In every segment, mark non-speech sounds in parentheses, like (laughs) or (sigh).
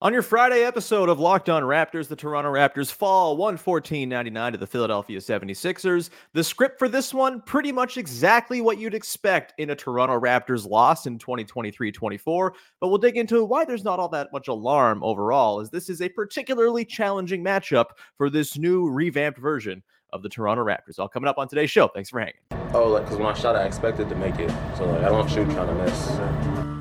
On your Friday episode of Locked On Raptors, the Toronto Raptors fall 114.99 to the Philadelphia 76ers. The script for this one, pretty much exactly what you'd expect in a Toronto Raptors loss in 2023-24, but we'll dig into why there's not all that much alarm overall, as this is a particularly challenging matchup for this new revamped version of the Toronto Raptors. All coming up on today's show. Thanks for hanging. Oh, like, because when I shot, I expected to make it. So, like, I don't shoot trying to miss.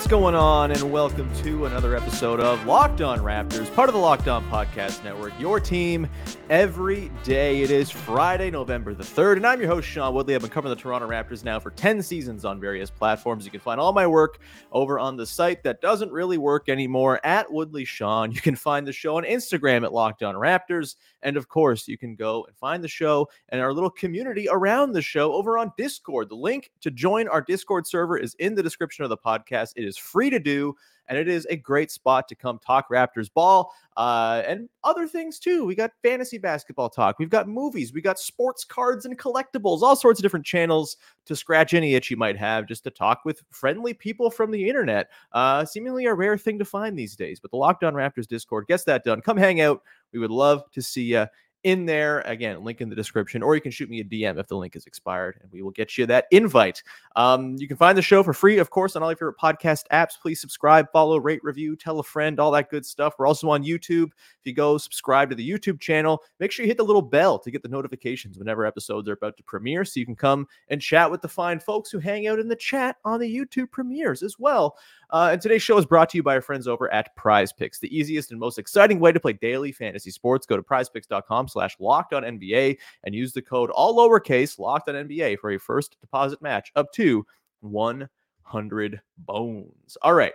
What's going on? And welcome to another episode of Locked On Raptors, part of the Locked On Podcast Network. Your team every day. It is Friday, November the 3rd, and I'm your host, Sean Woodley. I've been covering the Toronto Raptors now for 10 seasons on various platforms. You can find all my work over on the site that doesn't really work anymore at Woodley Sean. You can find the show on Instagram at Locked On Raptors. And of course, you can go and find the show and our little community around the show over on Discord. The link to join our Discord server is in the description of the podcast. It is free to do, and it is a great spot to come talk Raptors ball uh, and other things too. We got fantasy basketball talk, we've got movies, we got sports cards and collectibles, all sorts of different channels to scratch any itch you might have just to talk with friendly people from the internet. Uh, seemingly a rare thing to find these days, but the Locked On Raptors Discord gets that done. Come hang out. We would love to see you in there. Again, link in the description, or you can shoot me a DM if the link is expired, and we will get you that invite. Um, you can find the show for free, of course, on all your favorite podcast apps. Please subscribe, follow, rate, review, tell a friend, all that good stuff. We're also on YouTube. If you go subscribe to the YouTube channel, make sure you hit the little bell to get the notifications whenever episodes are about to premiere, so you can come and chat with the fine folks who hang out in the chat on the YouTube premieres as well. Uh, and today's show is brought to you by our friends over at Prize Picks, the easiest and most exciting way to play daily fantasy sports. Go to prizepicks.com slash locked on NBA and use the code all lowercase locked on NBA for a first deposit match up to 100 bones. All right,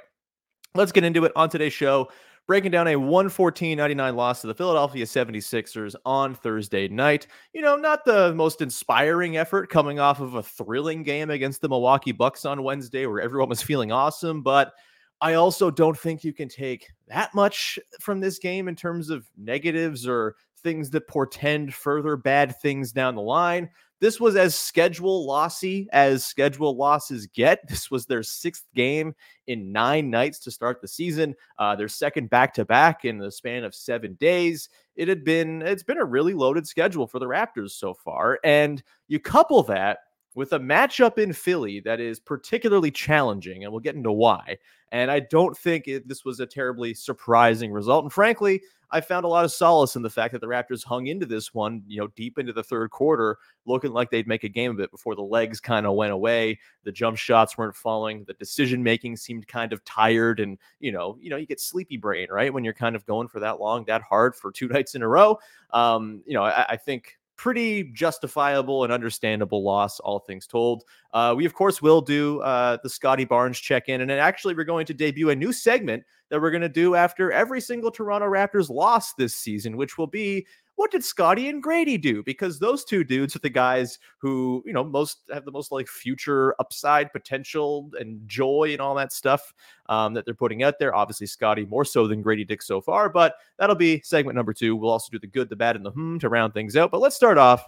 let's get into it on today's show. Breaking down a 114-99 loss to the Philadelphia 76ers on Thursday night. You know, not the most inspiring effort coming off of a thrilling game against the Milwaukee Bucks on Wednesday where everyone was feeling awesome, but I also don't think you can take that much from this game in terms of negatives or things that portend further bad things down the line. This was as schedule lossy as schedule losses get. (laughs) This was their sixth game in nine nights to start the season. Uh, their second back to back in the span of seven days. It had been it's been a really loaded schedule for the Raptors so far, and you couple that with a matchup in Philly that is particularly challenging, and we'll get into why. And I don't think it, this was a terribly surprising result. And frankly, I found a lot of solace in the fact that the Raptors hung into this one, you know, deep into the third quarter, looking like they'd make a game of it before the legs kind of went away. The jump shots weren't falling. The decision making seemed kind of tired, and you know, you know, you get sleepy brain, right, when you're kind of going for that long, that hard for two (laughs) nights in a row. Um, you know, I, I think pretty justifiable and understandable loss, all things told. Uh, we, of course, will do uh, the Scottie Barnes check in. And actually, we're going to debut a new segment that we're going to do after every single Toronto Raptors loss this season, which will be what did Scottie and Gradey do? Because those two dudes are the guys who, you know, most have the most like future upside potential and joy and all that stuff um, that they're putting out there. Obviously, Scottie more so than Gradey Dick so far, but that'll be segment number two. We'll also do the good, the bad, and the hmm to round things out. But let's start off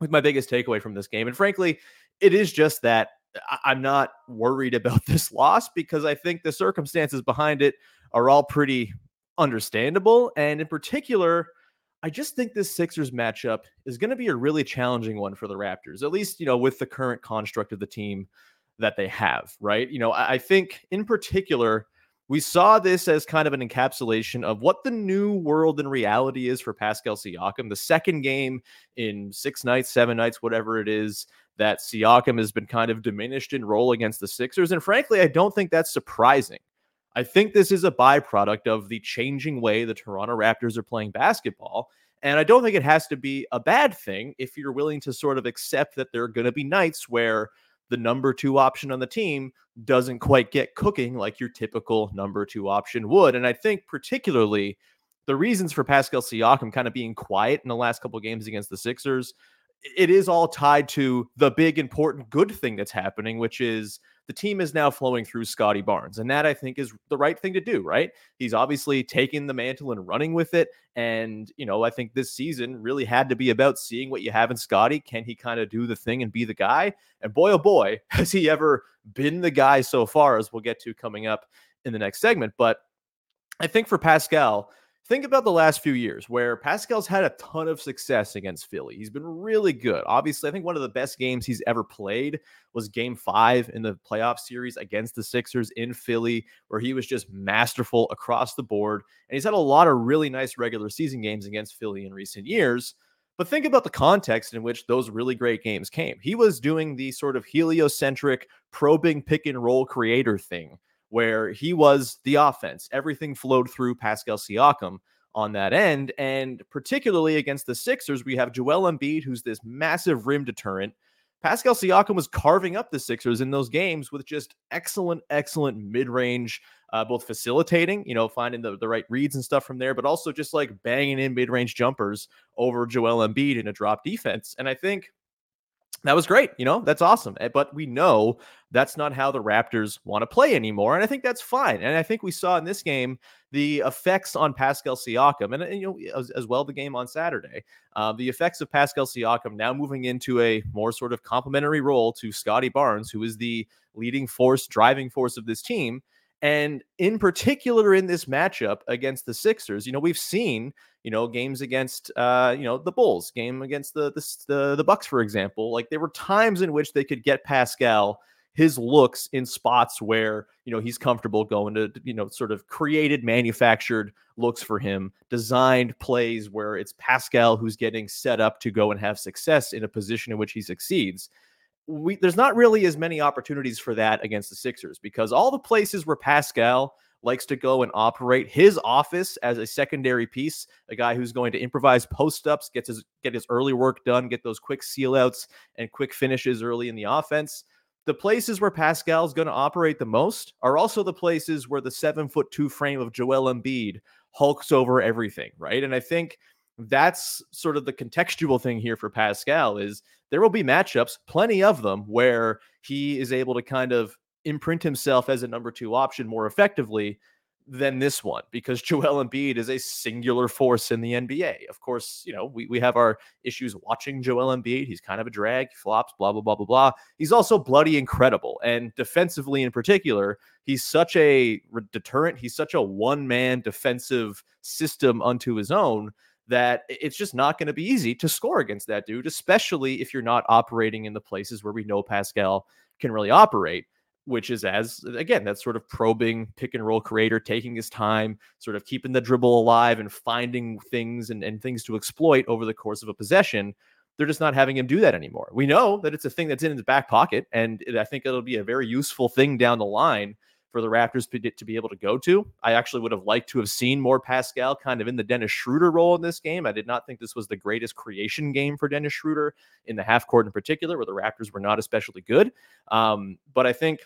with my biggest takeaway from this game. And frankly, it is just that I'm not worried about (laughs) this loss because I think the circumstances behind it are all pretty understandable. And in particular, I just think this Sixers matchup is going to be a really challenging one for the Raptors, at least, you know, with the current construct of the team that they have, right? You know, I, think in particular, we saw this as kind of an encapsulation of what the new world and reality is for Pascal Siakam. The second game in six nights, seven nights, whatever it is, that Siakam has been kind of diminished in role against the Sixers. And frankly, I don't think that's surprising. I think this is a byproduct of the changing way the Toronto Raptors are playing basketball. And I don't think it has to be a bad thing if you're willing to sort of accept that there are going to be nights where the number two option on the team doesn't quite get cooking like your typical number two option would. And I think particularly the reasons for Pascal Siakam kind of being quiet in the last couple games against the Sixers, it is all tied to the big important good thing that's happening, which is the team is now flowing through Scottie Barnes. And that I think is the right thing to do, right? He's obviously taking the mantle and running with it. And, you know, I think this season really had to be about seeing what you have in Scottie. Can he kind of do the thing and be the guy? And boy, oh boy, (laughs) has he ever been the guy so far, as we'll get to coming up in the next segment. But I think for Pascal, think about the last few years where Pascal's had a ton of success against Philly. He's been really good. Obviously, I think one of the best games he's ever played was game five in the playoff series against the Sixers in Philly, where he was just masterful across the board. And he's had a lot of really nice regular season games against Philly in recent years. But think about the context in which those really great games came. He was doing the sort of heliocentric, probing pick and roll creator thing where he was the offense. Everything flowed through Pascal Siakam on that end. And particularly against the Sixers, we have Joel Embiid, who's this massive rim deterrent. Pascal Siakam was carving up the Sixers in those games with just excellent, excellent mid range, uh, both facilitating, you know, finding the, the right reads and stuff from there, but also just like banging in mid range jumpers over Joel Embiid in a drop defense. And I think that was great. You know, that's awesome. Eh, but we know that's not how the Raptors want to play anymore. And I think that's fine. And I think we saw in this game the effects on Pascal Siakam and, you know, as, as, well the game on Saturday, uh, the effects of Pascal Siakam now moving into a more sort of complementary role to Scottie Barnes, who is the leading force, driving force of this team. And in particular, in this matchup against the Sixers, you know, we've seen, you know, games against, uh, you know, the Bulls, game against the, the the the Bucks, for example. Like there were times in which they could get Pascal his looks in spots where you know he's comfortable going to you know sort of created manufactured looks for him designed plays where it's pascal who's getting set up to go and have success in a position in which he succeeds we there's not really as many opportunities for that against the Sixers because all the places where Pascal likes to go and operate his office as a secondary piece, a guy who's going to improvise post ups, gets his get his early work done, get those quick seal outs and quick finishes early in the offense. The places where Pascal's going to operate the most are also the places where the seven foot two frame of Joel Embiid hulks over everything, right? And I think that's sort of the contextual thing here for Pascal is there will be matchups, plenty of them, where he is able to kind of imprint himself as a number two option more effectively than this one because (laughs) Joel Embiid is a singular force in the NBA. Of course, you know, we, we have our issues watching Joel Embiid. He's kind of a drag, flops, blah, blah, blah, blah, blah. He's also bloody incredible. And defensively in particular, he's such a deterrent. He's such a one man defensive system unto his own that it's just not going to be easy to score against that dude, especially if you're not operating in the places where we know Pascal can really operate, which is as, again, that sort of probing pick and roll creator, taking his time, sort of keeping the dribble alive and finding things and, and things to exploit over the course of a possession. They're just not having him do that anymore. We know that it's a thing that's in his back pocket, and I think it'll be a very useful thing down the line for the Raptors to be able to go to. I actually would have liked to have seen more Pascal kind of in the Dennis Schroeder role in this game. I did not think this was the greatest creation game for Dennis Schroeder in the half court in particular, where the Raptors were not especially good. Um, but I think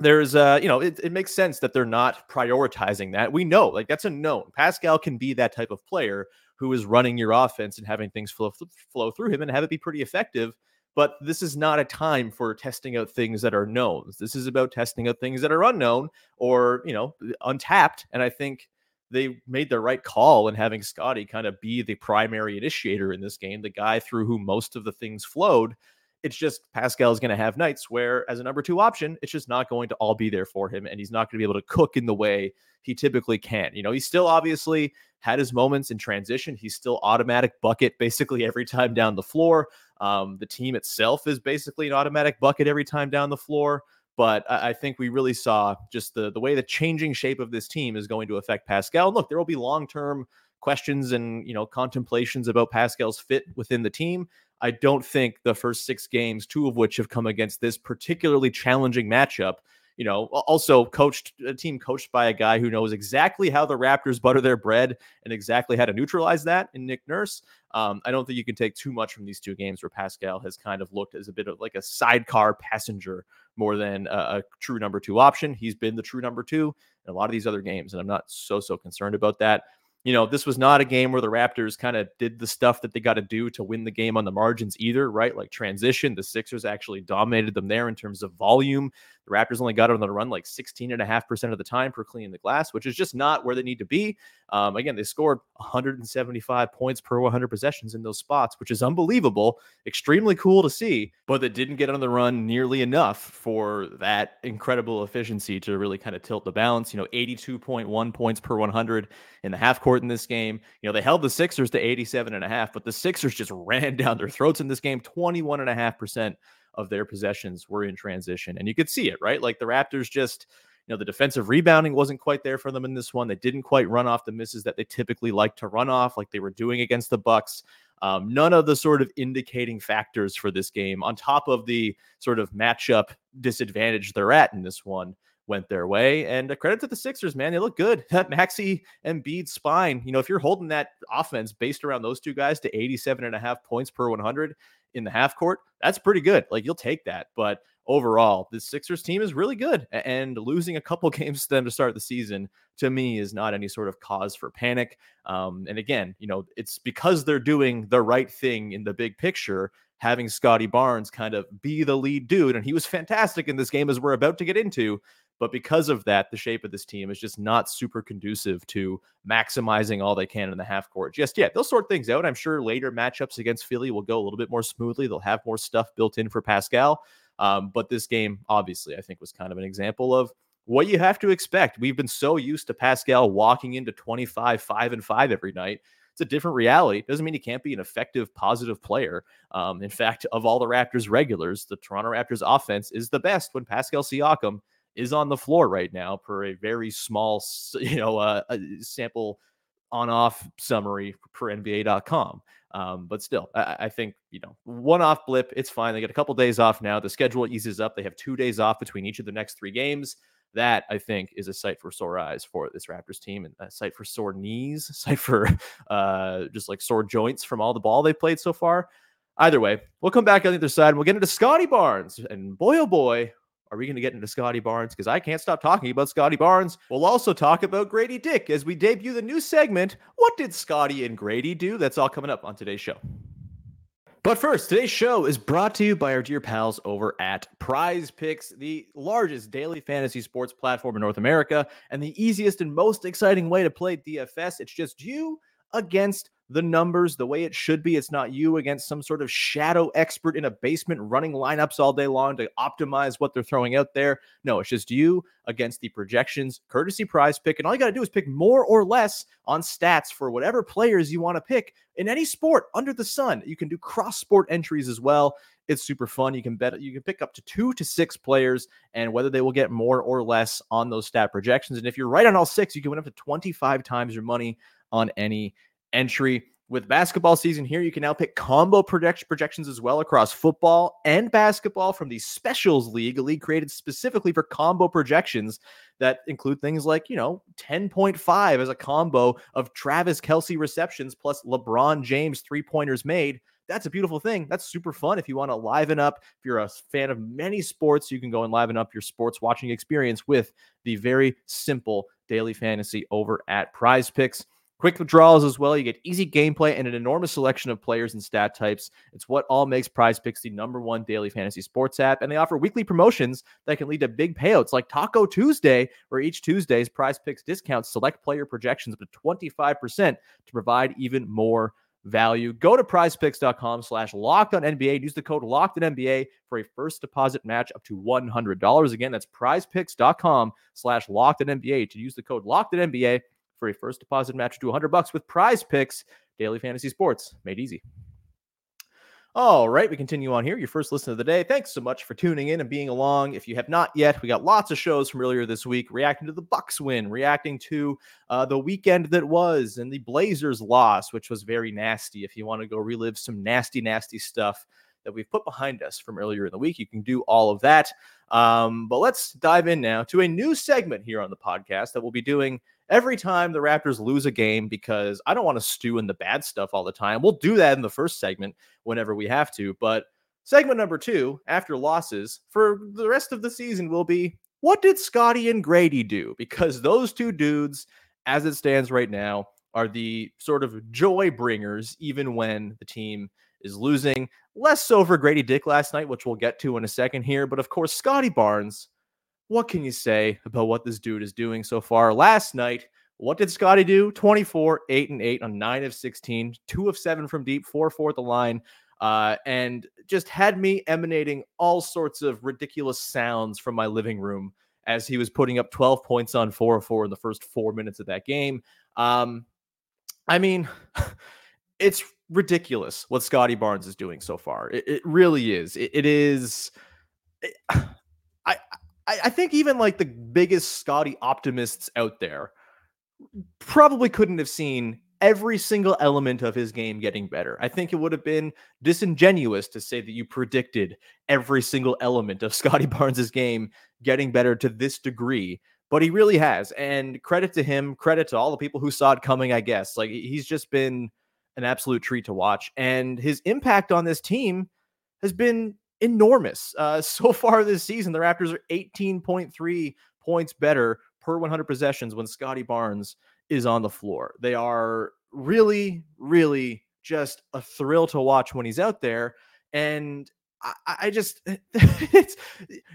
there's uh you know it, it makes sense that they're not prioritizing that we know like that's a known pascal can be that type of player who is running your offense and having things flow flow through him and have it be pretty effective but this is not a time for testing out things that are known. This is about testing out things that are unknown or, you know, untapped. And I think they made the right call in having Scottie kind of be the primary initiator in this game, the guy through whom most of the things flowed. It's just Pascal is going to have nights where, as a number two option, it's just not going to all be there for him. And he's not going to be able to cook in the way he typically can. You know, he still obviously had his moments in transition. He's still automatic bucket basically every time down the floor. Um, the team itself is basically an automatic bucket every time down the floor. But I, I think we really saw just the the way the changing shape of this team is going to affect Pascal. And look, there will be long term questions and you know contemplations about Pascal's fit within the team. I don't think the first six games, two of which have come against this particularly challenging matchup, you know, also coached a team coached by a guy who knows exactly how the Raptors butter their bread and exactly how to neutralize that in Nick Nurse. Um, I don't think you can take too much from these two games where Pascal has kind of looked as a bit of like a sidecar passenger more than a, a true number two option. He's been the true number two in a lot of these other games, and I'm not so so concerned about that you know, this was not a game where the Raptors kind of did the stuff that they got to do to win the game on the margins either, right? Like transition, the Sixers actually dominated them there in terms of volume. The Raptors only got on the run like 16.5% of the time for cleaning the glass, which is just not where they need to be. Um, again, they scored 175 points per 100 possessions in those spots, which is unbelievable, extremely cool to see, but that didn't get on the run nearly enough for that incredible efficiency to really kind of tilt the balance. You know, 82.1 points per 100 in the half court in this game. You know, they held the Sixers to 87 and a half, but the Sixers just (laughs) ran down their throats in this game, 21 and a half percent of their possessions were in transition. And you could see it, right? Like the Raptors just, you know, the defensive rebounding wasn't quite there for them in this one. They didn't quite run off the misses that they typically like to run off, like they were doing against the Bucks. Um, none of the sort of indicating factors for this game, on top of the sort of matchup disadvantage they're at in this one, went their way. And a credit to the Sixers, man. They look good. That Maxey and Bede spine, you know, if you're holding that offense based around those two guys to 87 and a half points per 100, in the half court, that's pretty good. Like you'll take that. But overall, the Sixers team is really good. And losing a couple (laughs) games to them to start the season to me is not any sort of cause for panic. Um, and again, you know, it's because they're doing the right thing in the big picture, having Scottie Barnes kind of be the lead dude. And he was fantastic in this game, as we're about to get into. But because of that, the shape of this team is just not super conducive to maximizing all they can in the half court. Just yet, they'll sort things out. I'm sure later matchups against Philly will go a little bit more smoothly. They'll have more stuff built in for Pascal. Um, but this game, obviously, I think was kind of an example of what you have to expect. We've been so used to Pascal walking into 25, 5 and 5 every night. It's a different reality. Doesn't mean he can't be an effective, positive player. Um, in fact, of all the Raptors regulars, the Toronto Raptors offense is the best when Pascal Siakam is on the floor right now per a very small, (laughs) you know, uh, sample on off summary per NBA.com. Um, but still, I, I, think, you know, one off blip, it's fine. They get a couple days off now. The schedule eases up. They have two days off between each of the next three games. That I think is a sight for sore eyes for this Raptors team and a sight for sore knees, (laughs) sight for uh, just like sore joints from all the ball they've played so far. Either way, we'll come back on the other side and we'll get into Scottie Barnes. And boy, oh boy, are we going to get into Scottie Barnes? Because I can't stop talking about Scottie Barnes. We'll also talk about Gradey Dick as we debut the new segment. What did Scottie and Gradey do? That's all coming up on today's show. But first, today's show is brought to you by our dear pals over at Prize Picks, the largest daily fantasy sports platform in North America, and the easiest and most exciting way to play DFS. It's just you against the numbers the way it should be. It's not you against some sort of shadow expert in a basement running lineups all day long to optimize what they're throwing out there. No, it's just you against the projections, courtesy prize pick. And all you got to do is pick more or less on stats for whatever players you want to pick in any sport under the sun. You can do cross sport entries as well. It's super fun. You can bet you can pick up to two to six players and whether they will get more or less on those stat projections. And if you're right on all six, you can win up to 25 times your money on any entry. With basketball season here, you can now pick combo project- projections as well across football and basketball from the Specials League, a league created specifically for combo projections that include things like, you know, 10.5 as a combo of Travis Kelce receptions plus LeBron James three pointers made. That's a beautiful thing. That's super fun. If you want to liven up, if you're a fan of many sports, you can go and liven up your sports watching experience with the very simple daily fantasy over at Prize Picks. Quick withdrawals as well. You get easy gameplay and an enormous selection of players and stat types. It's what all makes Prize Picks the number one daily fantasy sports app. And they offer weekly promotions that can lead to big payouts like Taco Tuesday, where each Tuesday's Prize Picks discounts select player projections up to 25% to provide even more value. Go to prizepicks.com slash locked on NBA. Use the code locked on NBA for a first deposit match up to $100. Again, that's prizepicks.com slash locked on NBA to use the code locked on NBA for a first deposit match to 100 bucks with prize picks. Daily fantasy sports made easy. All right, we continue on here. Your first listen of the day. Thanks so much for tuning in and being along. If you have not yet, we got lots of shows from earlier this week reacting to the Bucks win, reacting to uh, the weekend that was, and the Blazers loss, which was very nasty. If you want to go relive some nasty, nasty stuff that we've put behind us from earlier in the week. You can do all of that. Um, but let's dive in now to a new segment here on the podcast that we'll be doing every time the Raptors lose a game because I don't want to stew in the bad stuff all the time. We'll do that in the first segment whenever we have to. But segment number two, after losses for the rest of the season, will be what did Scottie and Gradey do? Because those two dudes, as it stands right now, are the sort of joy bringers, even when the team is losing. Less so for Gradey Dick last night, which we'll get to in a second here. But of course, Scottie Barnes what can you say about what this dude is doing so far? Last night, what did Scottie do? 24, 8 and 8 on 9 of 16, 2 of 7 from deep, 4 4 at the line, uh, and just had me emanating all sorts of ridiculous sounds from my living room as he was putting up 12 points on 4 4 in the first four minutes of that game. Um, I mean, (laughs) it's ridiculous what Scottie Barnes is doing so far. It, it really is. it, it is. It, I I, I think even like the biggest Scottie optimists out there probably couldn't have seen every single element of his game getting better. I think it would have been disingenuous to say that you predicted every single element of (laughs) Scottie Barnes's game getting better to this degree, but he really has. And credit to him, credit to all the people who saw it coming, I guess. Like he's just been an absolute treat to watch and his impact on this team has been enormous. Uh, (laughs) so far this season, the Raptors are 18.3 points better per 100 possessions when Scottie Barnes is on the floor. They are really, really just a thrill to watch when he's out there. And I, I just, (laughs) it's,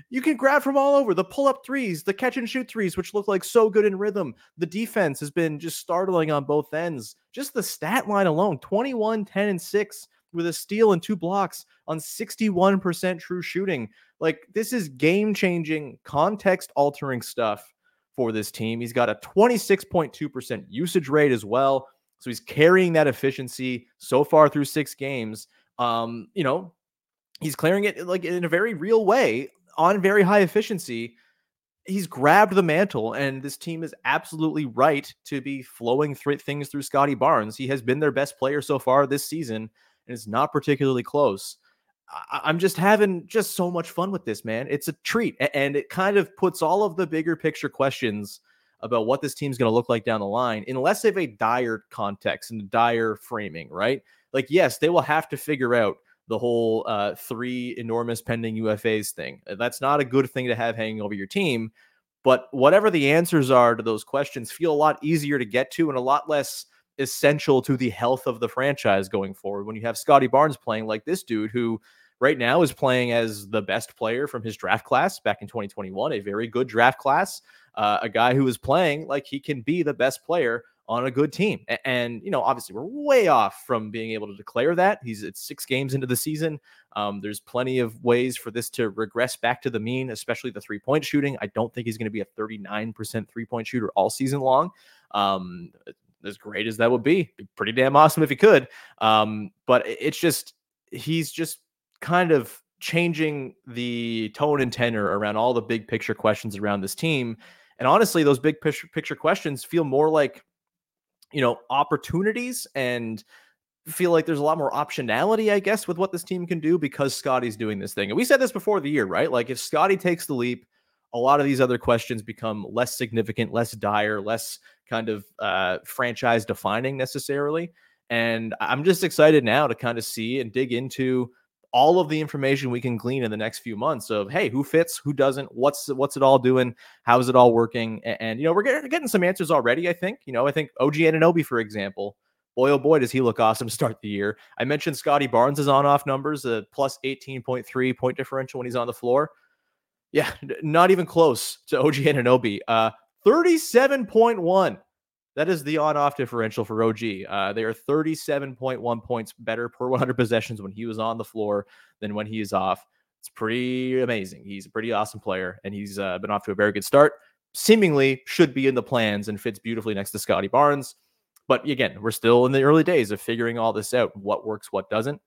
you can grab from all over the pull up threes, the catch and shoot threes, which look like so good in rhythm. The defense has been just startling on both ends. Just the stat line alone 21, 10, and 6 with a steal and two blocks on 61% true shooting. Like this is game changing, context altering stuff for this team. He's got a 26.2% usage rate as well. So he's carrying that efficiency so far through six games. Um, you know, he's clearing it like in a very real way on very high efficiency. He's grabbed the mantle, and this team is absolutely right to be flowing th- things through Scottie Barnes. He has been their best player so far this season and it's not particularly close. I- am just having just so much fun with this, man. It's a treat. And it kind of puts all of the bigger picture questions about what this team's going to look like down the line in less of a dire context and dire framing, right? Like, yes, they will have to figure out the whole uh, three enormous pending UFAs thing. That's not a good thing to have hanging over your team. But whatever the answers are to those questions, feel a lot easier to get to and a lot less essential to the health of the franchise going forward. When you have Scottie Barnes playing like this dude who right now is playing as the best player from his draft class back in 2021, a very good draft class, uh, a guy who is playing like he can be the best player on a good team. And, you know, obviously we're way off from being able to declare that. He's at six games into the season. Um, there's plenty of ways for this to regress back to the mean, especially the three point shooting. I don't think he's going to be a 39% three point shooter all season long. Um, as great as that would be, be pretty damn awesome if he could. Um, but it's just he's just kind of changing the tone and tenor around all the big picture questions around this team. And honestly, those big picture picture questions feel more like you know opportunities and feel like there's a lot more optionality, I guess, with what this team can do because Scottie's doing this thing. And we said this before the year, right? Like if Scottie takes the leap, a lot of these other questions become less significant, less dire, less kind of uh, franchise defining necessarily. And I'm just excited now to kind of see and dig into all of the information we can glean in the next few months of hey who fits who doesn't what's what's it all doing how's it all working? And, and you know we're getting, getting some answers already i think. You know i think og Anunoby, for example boy oh boy does he look awesome to start the year. I mentioned scottie barnes' on-off numbers a plus 18.3 point differential when he's on the floor yeah, not even close to OG Anunoby. Uh, 37.1. That is the on off differential for OG. Uh, they are 37.1 points better per 100 possessions when he was on the floor than when he is off. It's pretty amazing. He's a pretty awesome player, and he's uh, been off to a very good start. Seemingly should be in the plans and fits beautifully next to Scottie Barnes. But again, we're still in the early days of figuring all this out what works, what doesn't.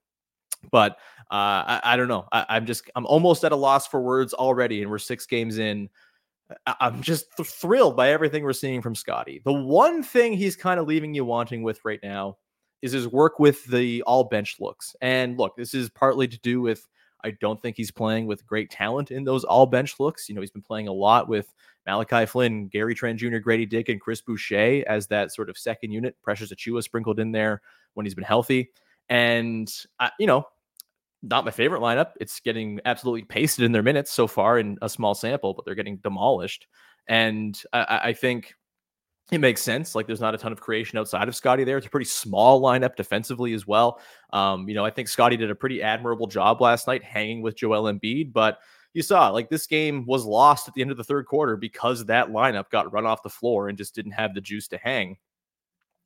But uh, I, I, don't know. I, am just I'm almost at a loss for words already, and we're six games in. I, am just th- thrilled by everything we're seeing from Scottie. The one thing he's kind of leaving you wanting with right now is his work with the all bench looks. And look, this is partly to do with I don't think he's playing with great talent in those all bench looks. You know, he's been playing a lot with Malachi Flynn, Gary Trent Jr., Gradey Dick, and Chris Boucher as that sort of second unit. Precious Achiuwa sprinkled in there when he's been healthy. And, uh, you know, not my favorite lineup. It's getting absolutely pasted in their minutes so far in a small sample, but they're getting demolished. And I, I think it makes sense. Like there's not a ton of creation outside of Scottie there. It's a pretty small lineup defensively as well. Um, you know, I think Scottie did a pretty admirable job last night hanging with Joel Embiid, but you saw like this game was lost at the end of the third quarter because that lineup got run off the floor and just didn't have the juice to hang.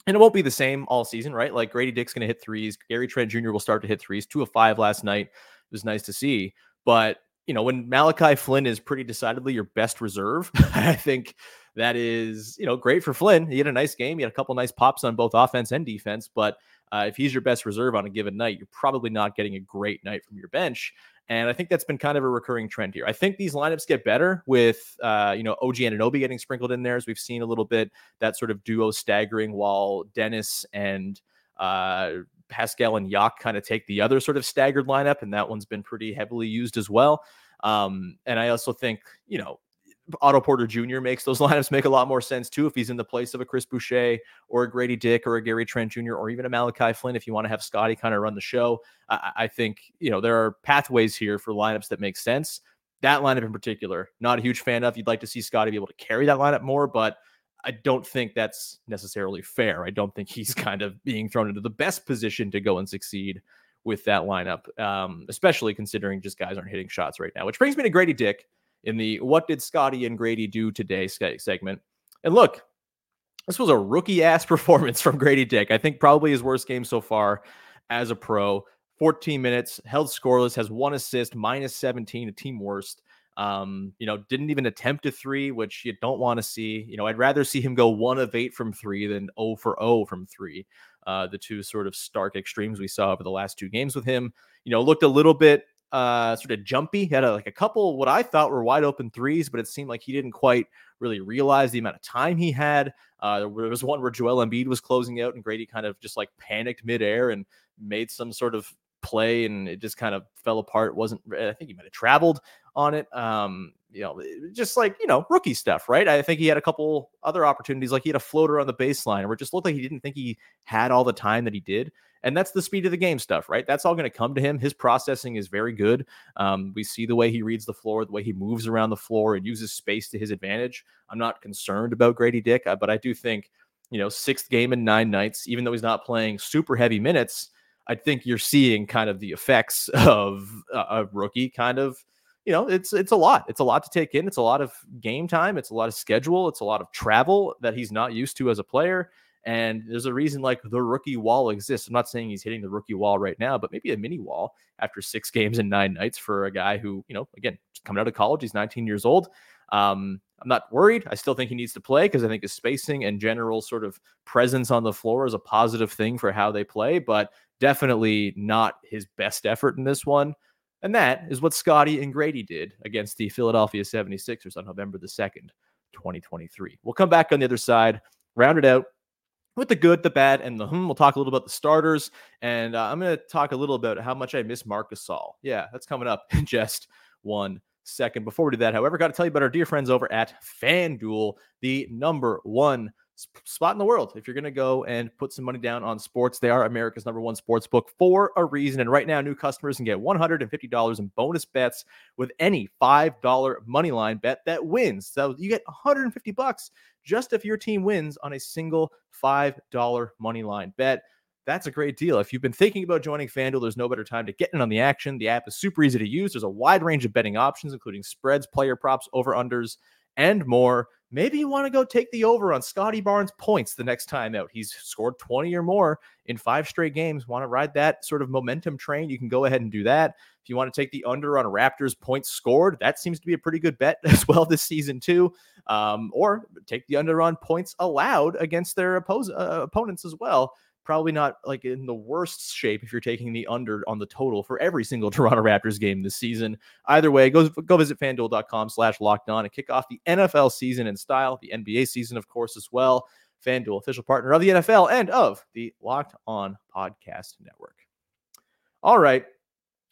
And it won't be the same all season, right? Like Gradey Dick's going to hit threes. Gary Trent Jr. will start to hit threes. Two of five last night. It was nice to see. But, you know, when Malachi Flynn is pretty decidedly your best reserve, (laughs) I think that is, you know, great for Flynn. He had a nice game. He had a couple nice pops on both offense and defense. But uh, if he's your best reserve on a given night, you're probably not getting a great night from your bench. And I think that's been kind of a recurring trend here. I think these lineups get better with, uh, you know, OG Anunoby getting sprinkled in there, as we've seen a little bit that sort of duo staggering while Dennis and uh, Pascal and Yak kind of take the other sort of staggered lineup. And that one's been pretty heavily used as well. Um, and I also think, you know, Otto Porter Jr. makes those (laughs) lineups make a lot more sense too if he's in the place of a Chris Boucher or a Gradey Dick or a Gary Trent Jr. or even a Malachi Flynn if you want to have Scottie kind of run the show. I, I think you know there are pathways here for lineups that make sense. That lineup in particular, not a huge fan of. You'd like to see Scottie be able to carry that lineup more, but I don't think that's necessarily fair. I don't think he's (laughs) kind of being thrown into the best position to go and succeed with that lineup, um, especially considering just guys aren't hitting shots right now. Which brings me to Gradey Dick in the What Did Scottie and Gradey Do Today segment. And look, this was a rookie ass (laughs) performance from Gradey Dick. I think probably his worst game so far as a pro. 14 minutes, held scoreless, has one assist, minus 17, a team worst. Um, you know, didn't even attempt a three, which you don't want to see. You know, I'd rather see him go one of eight from three than 0 for 0 from three. Uh, the two sort of stark extremes we saw over the last two games with him. You know, looked a little bit uh, sort of jumpy. He had a, like a couple what I thought were wide open threes, but it seemed like he didn't quite really realize the amount of time he had. Uh, there was one where Joel Embiid was closing out, and Gradey kind of just like panicked midair and made some sort of play, and it just kind of fell apart. wasn't I think he might have traveled on it. Um, you know, just like you know, rookie stuff, right? I think he had a couple other opportunities, like he had a floater on the baseline, where it just looked like he didn't think he had all the time that he did. And that's the speed of the game stuff, right? That's all going to come to him. His processing is very good. Um, we see the way he reads the floor, the way he moves around the floor and uses space to his advantage. I'm not concerned about Gradey Dick, uh, but I do think, you know, sixth game in nine nights, even though he's not playing super heavy minutes, I think you're seeing kind of the effects (laughs) of a rookie kind of you know it's it's a lot it's a lot to take in it's a lot of game time it's a lot of schedule it's a lot of travel that he's not used to as a player and there's a reason like the rookie wall exists. I'm not saying he's hitting the rookie wall right now, but maybe a mini wall after six games and nine nights for a guy who, you know, again, coming out of college, he's 19 years old. Um, I'm not worried. I still think he needs to play because I think his spacing and general sort of presence on the floor is a positive thing for how they play, but definitely not his best effort in this one. And that is what Scottie and Gradey did against the Philadelphia 76ers on November the 2nd, 2023. We'll come back on the other side, round it out, with the good, the bad, and the hmm. We'll talk a little about the starters, and uh, I'm going to talk a little about how much I miss Marcus Gasol. Yeah, that's coming up in just one second. Before we do that, however, got to tell you about our dear friends over at FanDuel, the number one spot in the world. If you're going to go and put some money down on sports, they are America's number one sports book for a reason. And right now, new customers can get $150 in bonus bets with any $5 money line bet that wins. So you get 150 bucks just if your team wins on a single $5 money line bet. That's a great deal. If you've been thinking about joining FanDuel, there's no better time to get in on the action. The app is super easy to use. There's a wide range of betting options, including spreads, player props, over unders, and more. Maybe you want to go take the over on Scottie Barnes points the next time out. He's scored 20 or more in five straight games. Want to ride that sort of momentum train? You can go ahead and do that. If you want to take the under on Raptors points scored, that seems to be a pretty good bet (laughs) as well this season, too. Um, or take the under on points allowed against their oppos- uh, opponents as well probably not like in the worst shape if you're taking the under on the total for every single (laughs) Toronto Raptors game this season. Either way, go go visit fanduel.com slash locked on and kick off the NFL season in style, the NBA season, of course, as well. FanDuel, official partner of the NFL and of the Locked On Podcast Network. All right,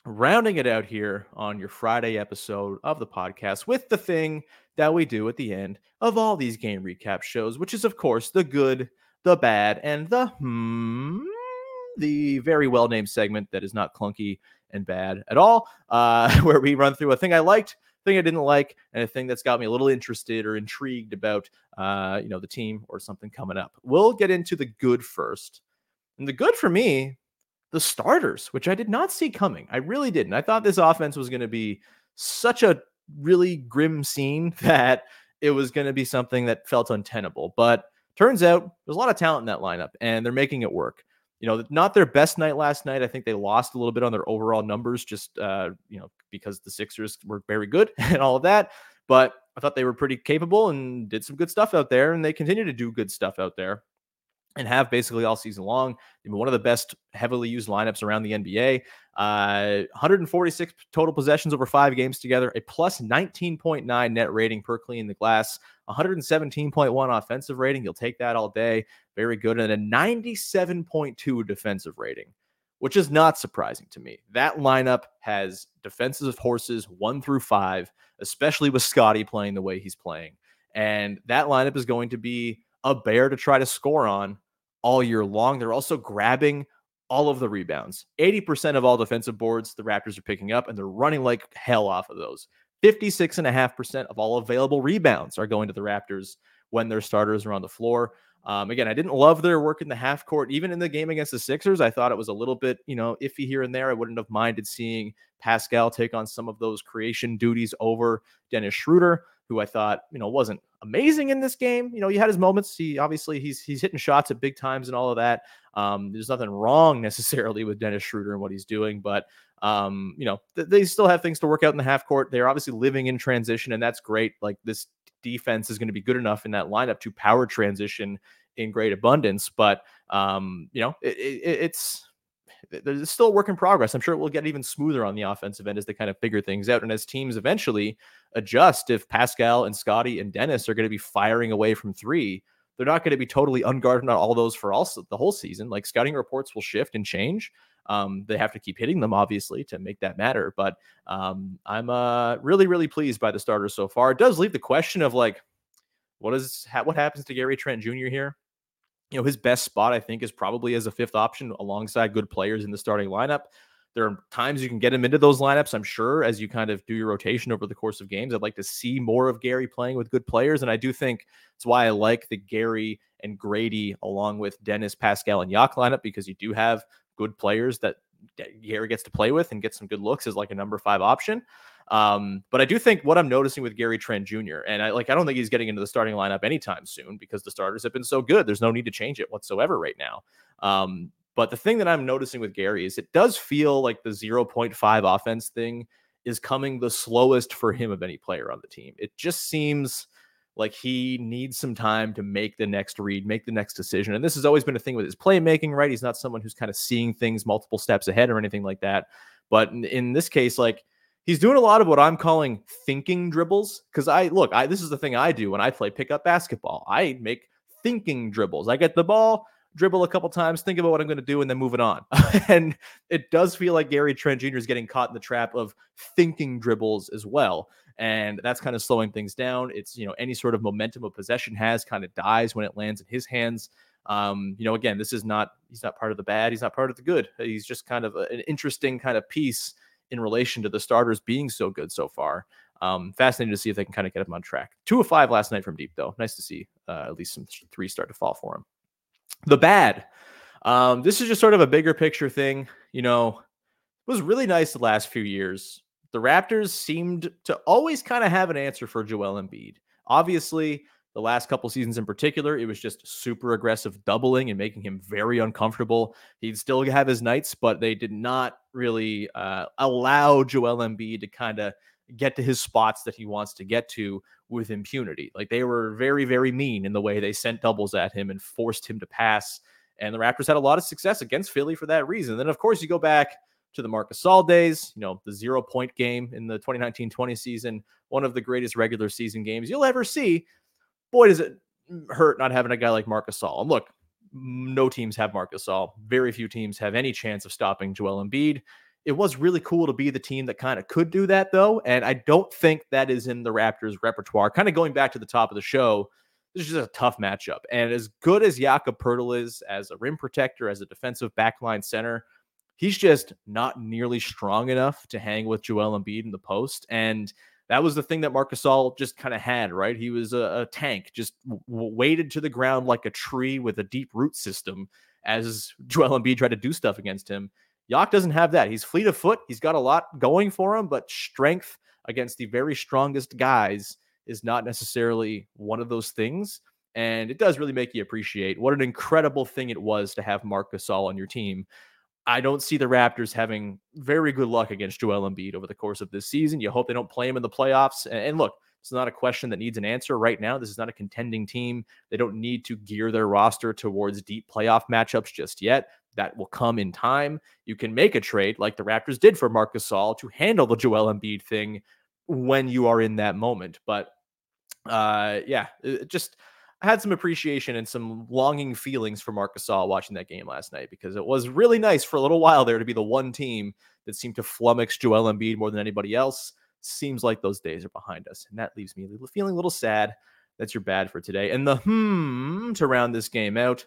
rounding it out here on your Friday episode of the podcast with the thing that we do at the end of all these game recap shows, which is, of course, the good, the bad, and the hmm, the very well named segment that is not clunky and bad at all, uh, (laughs) where we run through a thing I liked, thing I didn't like, and a thing that's got me a little interested or intrigued about, uh, you know, the team or something coming up. We'll get into the good first, and the good for me, the starters, which I did not see coming. I really didn't. I thought this offense was going to be such a really grim scene (laughs) that it was going to be something that felt untenable. But turns out there's a lot of talent in that lineup, and they're making it work you know, not their best night last night. I think they lost a little bit on their overall numbers, just uh, you know, because the Sixers were very good (laughs) and all of that. But I thought they were pretty capable and did some good stuff out there, and they continue to do good stuff out there and have basically all season long. One of the best heavily used lineups around the NBA. Uh, 146 total possessions over five games together, a plus 19.9 net rating per clean the glass, 117.1 offensive rating. You'll take that all day. Very good. And a 97.2 defensive rating, which is not surprising to me. That lineup has defensive horses one through five, especially with Scottie playing the way he's playing. And that lineup is going to be a bear to try to score on all year long. They're also grabbing all of the rebounds. 80% of all defensive boards the Raptors are picking up, and they're running like hell off of those. 56.5% of all available rebounds are going to the Raptors when their starters are on the floor. Um, again, I didn't love their work in the half court. Even in the game against the Sixers, I thought it was a little bit, you know, iffy here and there. I wouldn't have minded seeing Pascal take on some of those creation duties over Dennis Schroeder who I thought, you know, wasn't amazing in this game. You know, he had his moments. He obviously he's he's hitting shots at big times and all of that. Um, there's nothing wrong (laughs) necessarily with Dennis Schroeder and what he's doing, but um, you know, th- they still have things to work out in the half court. They're obviously living in transition, and that's great. Like this defense is going to be good enough in that lineup to power transition in great abundance. But um, you know, it, it, it's there's still a work in progress. I'm sure it will get even smoother on the offensive end as they kind of figure things out. And as teams eventually adjust, if Pascal and Scottie and Dennis are going to be firing away from three, they're not going to be totally unguarded on all those for also the whole season. Like scouting reports will shift and change. Um, they have to keep hitting them, obviously, to make that matter. But um, I'm uh, really, really pleased by the starters so far. It does leave the question of like, what is ha- what happens to Gary Trent Jr. here? you know, his best spot, I think, is probably as a fifth option alongside good players in the starting lineup. There are times you can get him into those lineups, I'm sure, as you kind of do your rotation over the course of games. I'd like to see more of Gary playing with good players. And I do think it's why I like the Gary and Gradey along with Dennis, Pascal, and Yak lineup because you do have good players that Gary gets to play with and get some good looks as like a number five option. Um, but I do think what I'm noticing with Gary Trent Jr. and I like I don't think he's getting into the starting lineup anytime soon because the starters have been so good. There's no need to change it whatsoever right now. Um, but the thing that I'm noticing with Gary is it does feel like the 0.5 offense thing is coming the slowest for him of any player on the team. It just seems like he needs some time to make the next read, make the next decision. And this has always been a thing with his playmaking, right? He's not someone who's kind of seeing things multiple steps ahead or anything like that. But in, in this case, like he's doing a lot of what I'm calling thinking dribbles. Cause I look, I this is the thing I do when I play pickup basketball. I make thinking dribbles. I get the ball, dribble a couple times, think about what I'm going to do, and then move it on. (laughs) and it does feel like Gary Trent Jr. is getting caught in the trap of thinking dribbles as well. And that's kind of slowing things down. It's, you know, any sort of momentum of possession has kind of dies when it lands in his hands. Um, you know, again, this is not, he's not part of the bad, he's not part of the good. He's just kind of a, an interesting kind of piece in relation to the starters being so good so far. Um, fascinating to see if they can kind of get him on track. Two of five last night from deep, though. Nice to see uh, at least some three start to fall for him. The bad. Um, this is just sort of a bigger picture thing. You know, it was really nice the last few years. The Raptors seemed to always kind of have an answer for Joel Embiid. Obviously, the last couple seasons in particular, it was just super aggressive doubling and making him very uncomfortable. He'd still have his nights, but they did not really uh, allow Joel Embiid to kind of get to his spots that he wants to get to with impunity. Like they were very, very mean in the way they sent doubles at him and forced him to pass. And the Raptors had a lot of success against Philly for that reason. Then, of course, you go back to the Marcus Gasol days, you know, the zero point game in the 2019 20 season, one of the greatest regular season games you'll ever see boy, does it hurt not having a guy like Marcus Gasol. And look, no teams have Marcus Gasol. Very few teams have any chance of stopping Joel Embiid. It was really cool to be the team that kind of could do that, though. And I don't think that is in the Raptors' repertoire. Kind of going back to the top of the show, this is just a tough matchup. And as good as Jakob Poeltl is as a rim protector, as a defensive backline center, he's just not nearly strong enough to hang with Joel Embiid in the post. And that was the thing that Marc Gasol just kind of had, right? He was a, a tank, just w- weighted to the ground like a tree with a deep root system as Joel Embiid tried to do stuff against him. Yak doesn't have that. He's fleet of foot. He's got a lot going for him, but strength against the very strongest guys is not necessarily one of those things. And it does really make you appreciate what an incredible thing it was to have Marc Gasol on your team. I don't see the Raptors having very good luck against Joel Embiid over the course of this season. You hope they don't play him in the playoffs. And look, it's not a question that needs an answer right now. This is not a contending team. They don't need to gear their roster towards deep playoff matchups just yet. That will come in time. You can make a trade like the Raptors did for Marc Gasol to handle the Joel Embiid thing when you are in that moment. But uh, yeah, just I had some appreciation and some longing feelings for Marc Gasol watching that game last night because it was really nice for a little while there to be the one team that seemed to flummox Joel Embiid more than anybody else. Seems like those days are behind us, and that leaves me feeling a little sad. That's your bad for today. And the hmm to round this game out.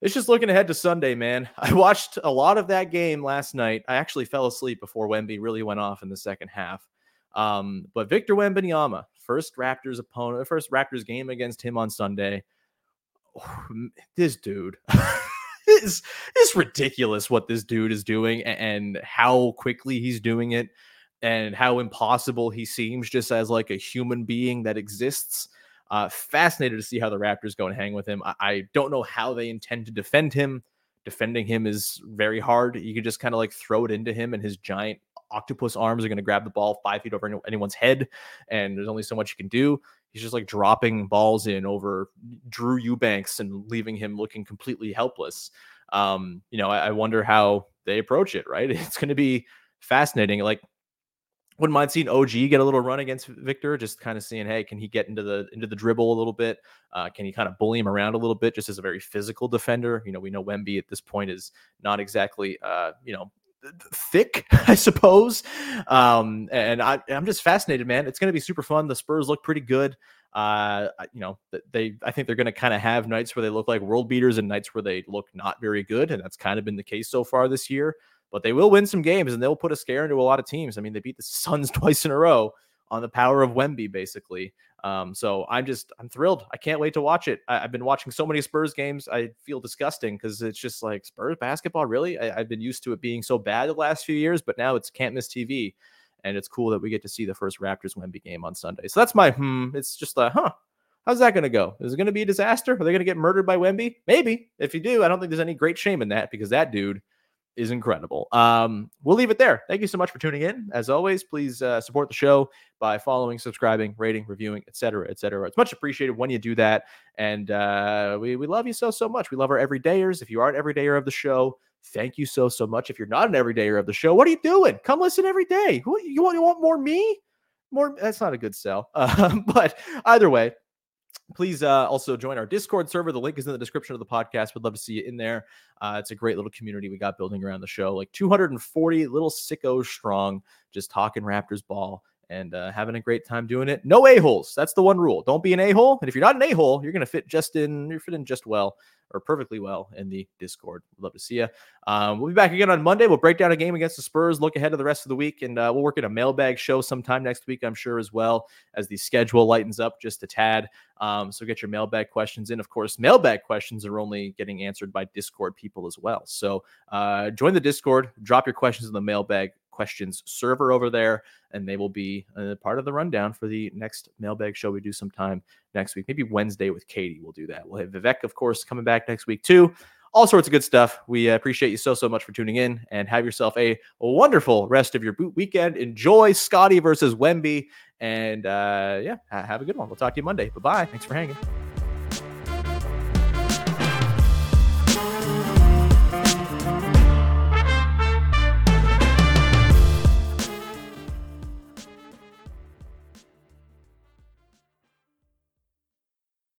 It's just looking ahead to Sunday, man. (laughs) I watched a lot of that game last night. I actually fell asleep before Wemby really went off in the second half. Um, but Victor Wembanyama, first Raptors opponent, the first Raptors game against him on Sunday. Oh, this dude (laughs) is is ridiculous what this dude is doing and how quickly he's doing it and how impossible he seems just as like a human being that exists. Uh, fascinated to see how the Raptors go and hang with him. I, I don't know how they intend to defend him. Defending him is very hard. You can just kind of like throw it into him, and his giant octopus arms are going to grab the ball five feet over anyone's head, and there's only so much you can do. He's just like dropping balls in over Drew Eubanks and leaving him looking completely helpless. Um, you know, I, I wonder how they approach it. Right, (laughs) it's going to be fascinating. Like wouldn't mind seeing OG get a little run against Victor, just kind of seeing, hey, can he get into the into the dribble a little bit? Uh, can he kind of bully him around a little bit, just as a very physical defender? You know, we know Wemby at this point is not exactly, uh, you know, thick, (laughs) I suppose. Um, and I, am just fascinated, man. It's going to be super fun. The Spurs look pretty good. Uh, you know, they, I think they're going to kind of have nights where they look like world beaters and nights where they look not very good. And that's kind of been the case so far this year. But they will win some games and they'll put a scare into a lot of teams. I mean, they beat the Suns (laughs) twice in a row on the power of Wemby, basically. Um, so I'm just I'm thrilled. I can't wait to watch it. I, have been watching so many Spurs games. I feel disgusting because it's just like Spurs basketball. Really, I, have been used to it being so bad the last few years, but now it's can't miss TV, and it's cool that we get to see the first Raptors Wemby game on Sunday. So that's my hmm. It's just a huh. How's that going to go? Is it going to be a disaster? Are they going to get murdered by Wemby? Maybe. If you do, I don't think there's any great shame in that because that dude is incredible. Um, we'll leave it there. Thank you so much for tuning in. As always, please uh, support the show by following, subscribing, rating, reviewing, etc., etc. It's much appreciated when you do that, and uh, we we love you so so much. We love our everydayers. If you are an everydayer of the show, thank you so so much. If you're not an everydayer of the show, what are you doing? Come listen every day. Who you want? You want more me? More? That's not a good sell. Uh, (laughs) but either way, please uh, also join our discord server. The link is in the description of the podcast. We'd love to see you in there. Uh, it's a great little community we got building around the show. Like 240 little sickos strong just talking raptors ball and uh, having a great time doing it no a-holes that's the one rule don't be an a-hole and if you're not an a-hole you're going to fit just in you're fitting just well or perfectly well in the Discord. Love to see you. Um, we'll be back again on Monday. We'll break down a game against the Spurs, look ahead to the rest of the week, and uh, we'll work in a mailbag show sometime next week, I'm sure, as well as the schedule lightens up just a tad. Um, so get your mailbag questions in. Of course, mailbag questions are only getting answered by Discord people as well. So uh, join the Discord, drop your questions in the mailbag questions server over there, and they will be a part of the rundown for the next mailbag show we do sometime next week. Maybe Wednesday with Katie. We'll do that. We'll have Vivek, of course, coming back next week too. All sorts of good stuff. We uh, appreciate you so so much for tuning in, and have yourself a wonderful rest of your boot weekend. Enjoy Scottie versus Wemby, and uh, yeah, have a good one. We'll talk to you Monday. Bye bye. Thanks for hanging.